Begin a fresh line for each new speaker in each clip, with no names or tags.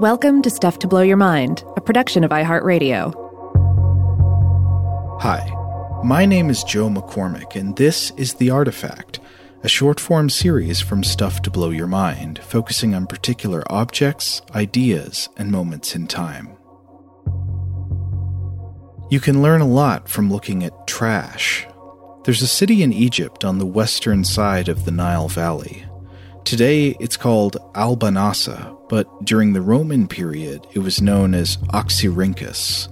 Welcome to Stuff to Blow Your Mind, a production of iHeartRadio.
Hi, my name is Joe McCormick, and this is The Artifact, a short form series from Stuff to Blow Your Mind, focusing on particular objects, ideas, and moments in time. You can learn a lot from looking at trash. There's a city in Egypt on the western side of the Nile Valley. Today it's called Al-Bahnasa, but during the Roman period, it was known as Oxyrhynchus.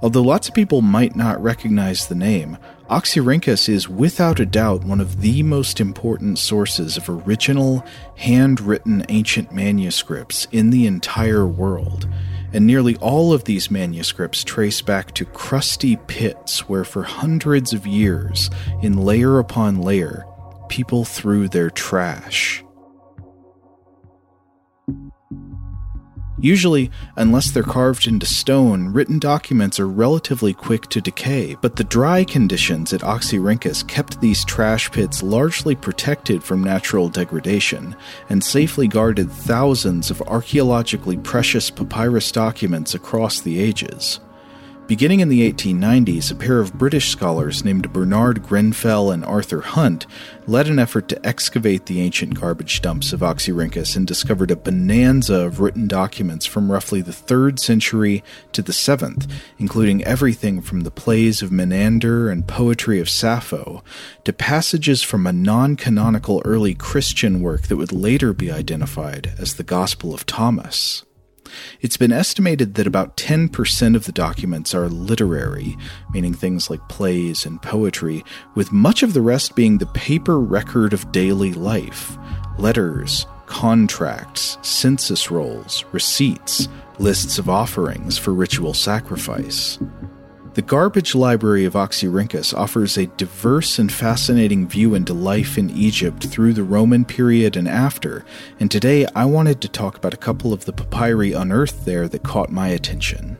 Although lots of people might not recognize the name, Oxyrhynchus is without a doubt one of the most important sources of original, handwritten ancient manuscripts in the entire world. And nearly all of these manuscripts trace back to crusty pits where, for hundreds of years, in layer upon layer, people threw their trash. Usually, unless they're carved into stone, written documents are relatively quick to decay, but the dry conditions at Oxyrhynchus kept these trash pits largely protected from natural degradation and safely guarded thousands of archaeologically precious papyrus documents across the ages. Beginning in the 1890s, a pair of British scholars named Bernard Grenfell and Arthur Hunt led an effort to excavate the ancient garbage dumps of Oxyrhynchus and discovered a bonanza of written documents from roughly the 3rd century to the 7th, including everything from the plays of Menander and poetry of Sappho to passages from a non canonical early Christian work that would later be identified as the Gospel of Thomas. It's been estimated that about 10% of the documents are literary, meaning things like plays and poetry, with much of the rest being the paper record of daily life letters, contracts, census rolls, receipts, lists of offerings for ritual sacrifice. The Garbage Library of Oxyrhynchus offers a diverse and fascinating view into life in Egypt through the Roman period and after, and today I wanted to talk about a couple of the papyri unearthed there that caught my attention.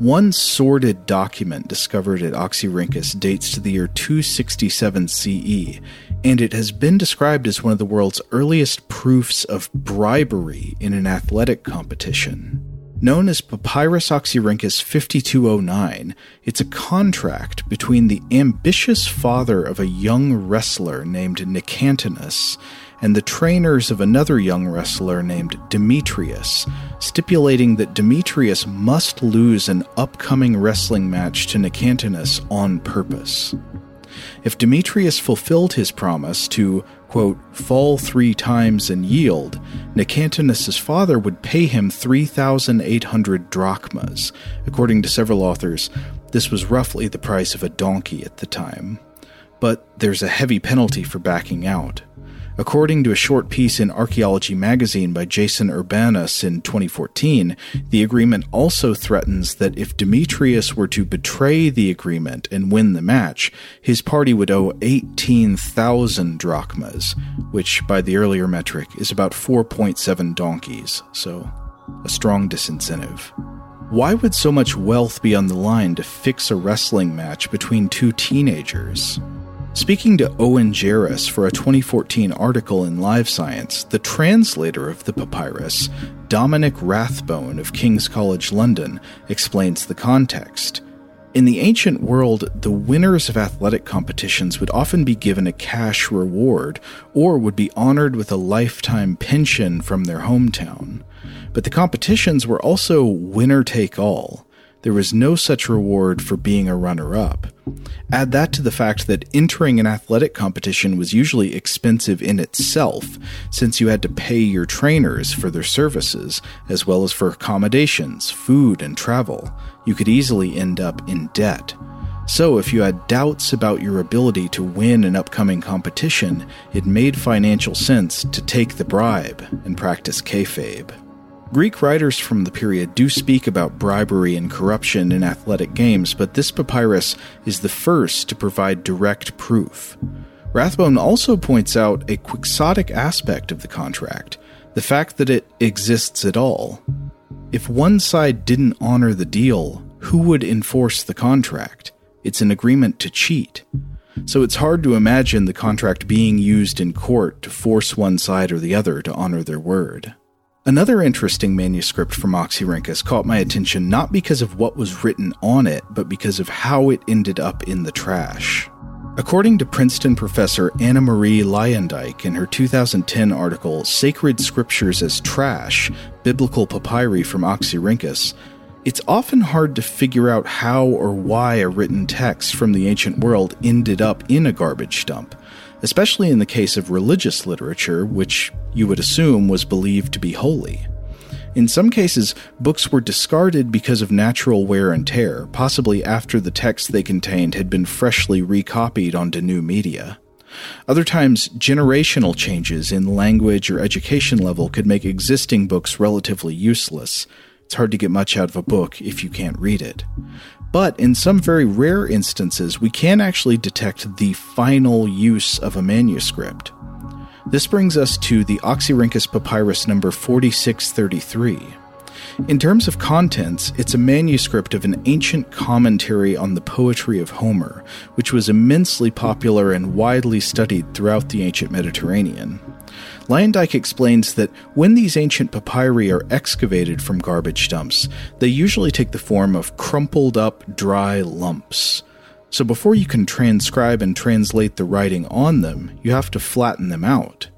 One sordid document discovered at Oxyrhynchus dates to the year 267 CE, and it has been described as one of the world's earliest proofs of bribery in an athletic competition. Known as Papyrus Oxyrhynchus 5209, it's a contract between the ambitious father of a young wrestler named Nicantinus and the trainers of another young wrestler named Demetrius, stipulating that Demetrius must lose an upcoming wrestling match to Nicantinus on purpose. If Demetrius fulfilled his promise to quote, fall three times and yield, Nicantinus's father would pay him 3,800 drachmas. According to several authors, this was roughly the price of a donkey at the time. But there's a heavy penalty for backing out. According to a short piece in Archaeology magazine by Jason Urbanus in 2014, the agreement also threatens that if Demetrius were to betray the agreement and win the match, his party would owe 18,000 drachmas, which by the earlier metric is about 4.7 donkeys, so a strong disincentive. Why would so much wealth be on the line to fix a wrestling match between two teenagers? Speaking to Owen Jarus for a 2014 article in Live Science, the translator of the papyrus, Dominic Rathbone of King's College London, explains the context. In the ancient world, the winners of athletic competitions would often be given a cash reward or would be honored with a lifetime pension from their hometown. But the competitions were also winner take all there was no such reward for being a runner up. Add that to the fact that entering an athletic competition was usually expensive in itself, since you had to pay your trainers for their services, as well as for accommodations, food, and travel. You could easily end up in debt. So, if you had doubts about your ability to win an upcoming competition, it made financial sense to take the bribe and practice kayfabe. Greek writers from the period do speak about bribery and corruption in athletic games, but this papyrus is the first to provide direct proof. Rathbone also points out a quixotic aspect of the contract the fact that it exists at all. If one side didn't honor the deal, who would enforce the contract? It's an agreement to cheat. So it's hard to imagine the contract being used in court to force one side or the other to honor their word. Another interesting manuscript from Oxyrhynchus caught my attention not because of what was written on it, but because of how it ended up in the trash. According to Princeton professor Anna Marie Luijendijk in her 2010 article Sacred Scriptures as Trash Biblical Papyri from Oxyrhynchus, it's often hard to figure out how or why a written text from the ancient world ended up in a garbage dump especially in the case of religious literature, which you would assume was believed to be holy. In some cases, books were discarded because of natural wear and tear, possibly after the text they contained had been freshly recopied onto new media. Other times, generational changes in language or education level could make existing books relatively useless. It's hard to get much out of a book if you can't read it. But in some very rare instances, we can actually detect the final use of a manuscript. This brings us to the Oxyrhynchus Papyrus number 4633. In terms of contents, it's a manuscript of an ancient commentary on the poetry of Homer, which was immensely popular and widely studied throughout the ancient Mediterranean. Luijendijk explains that when these ancient papyri are excavated from garbage dumps, they usually take the form of crumpled up, dry lumps. So before you can transcribe and translate the writing on them, you have to flatten them out.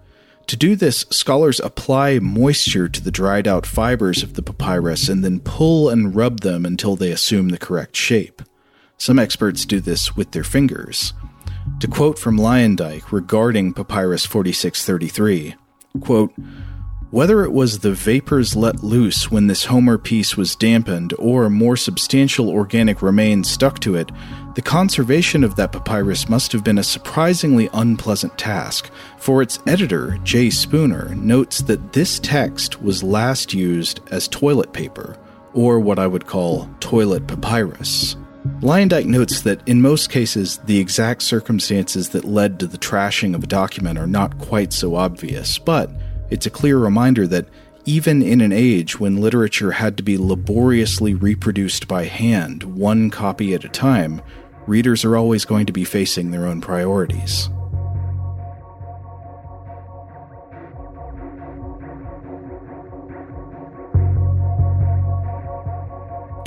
To do this, scholars apply moisture to the dried out fibers of the papyrus and then pull and rub them until they assume the correct shape. Some experts do this with their fingers. To quote from Luijendijk regarding Papyrus 4633, quote, whether it was the vapors let loose when this Homer piece was dampened or more substantial organic remains stuck to it, the conservation of that papyrus must have been a surprisingly unpleasant task, for its editor, J. Spooner, notes that this text was last used as toilet paper, or what I would call toilet papyrus. Luijendijk notes that in most cases, the exact circumstances that led to the trashing of a document are not quite so obvious, but it's a clear reminder that even in an age when literature had to be laboriously reproduced by hand, one copy at a time, readers are always going to be facing their own priorities.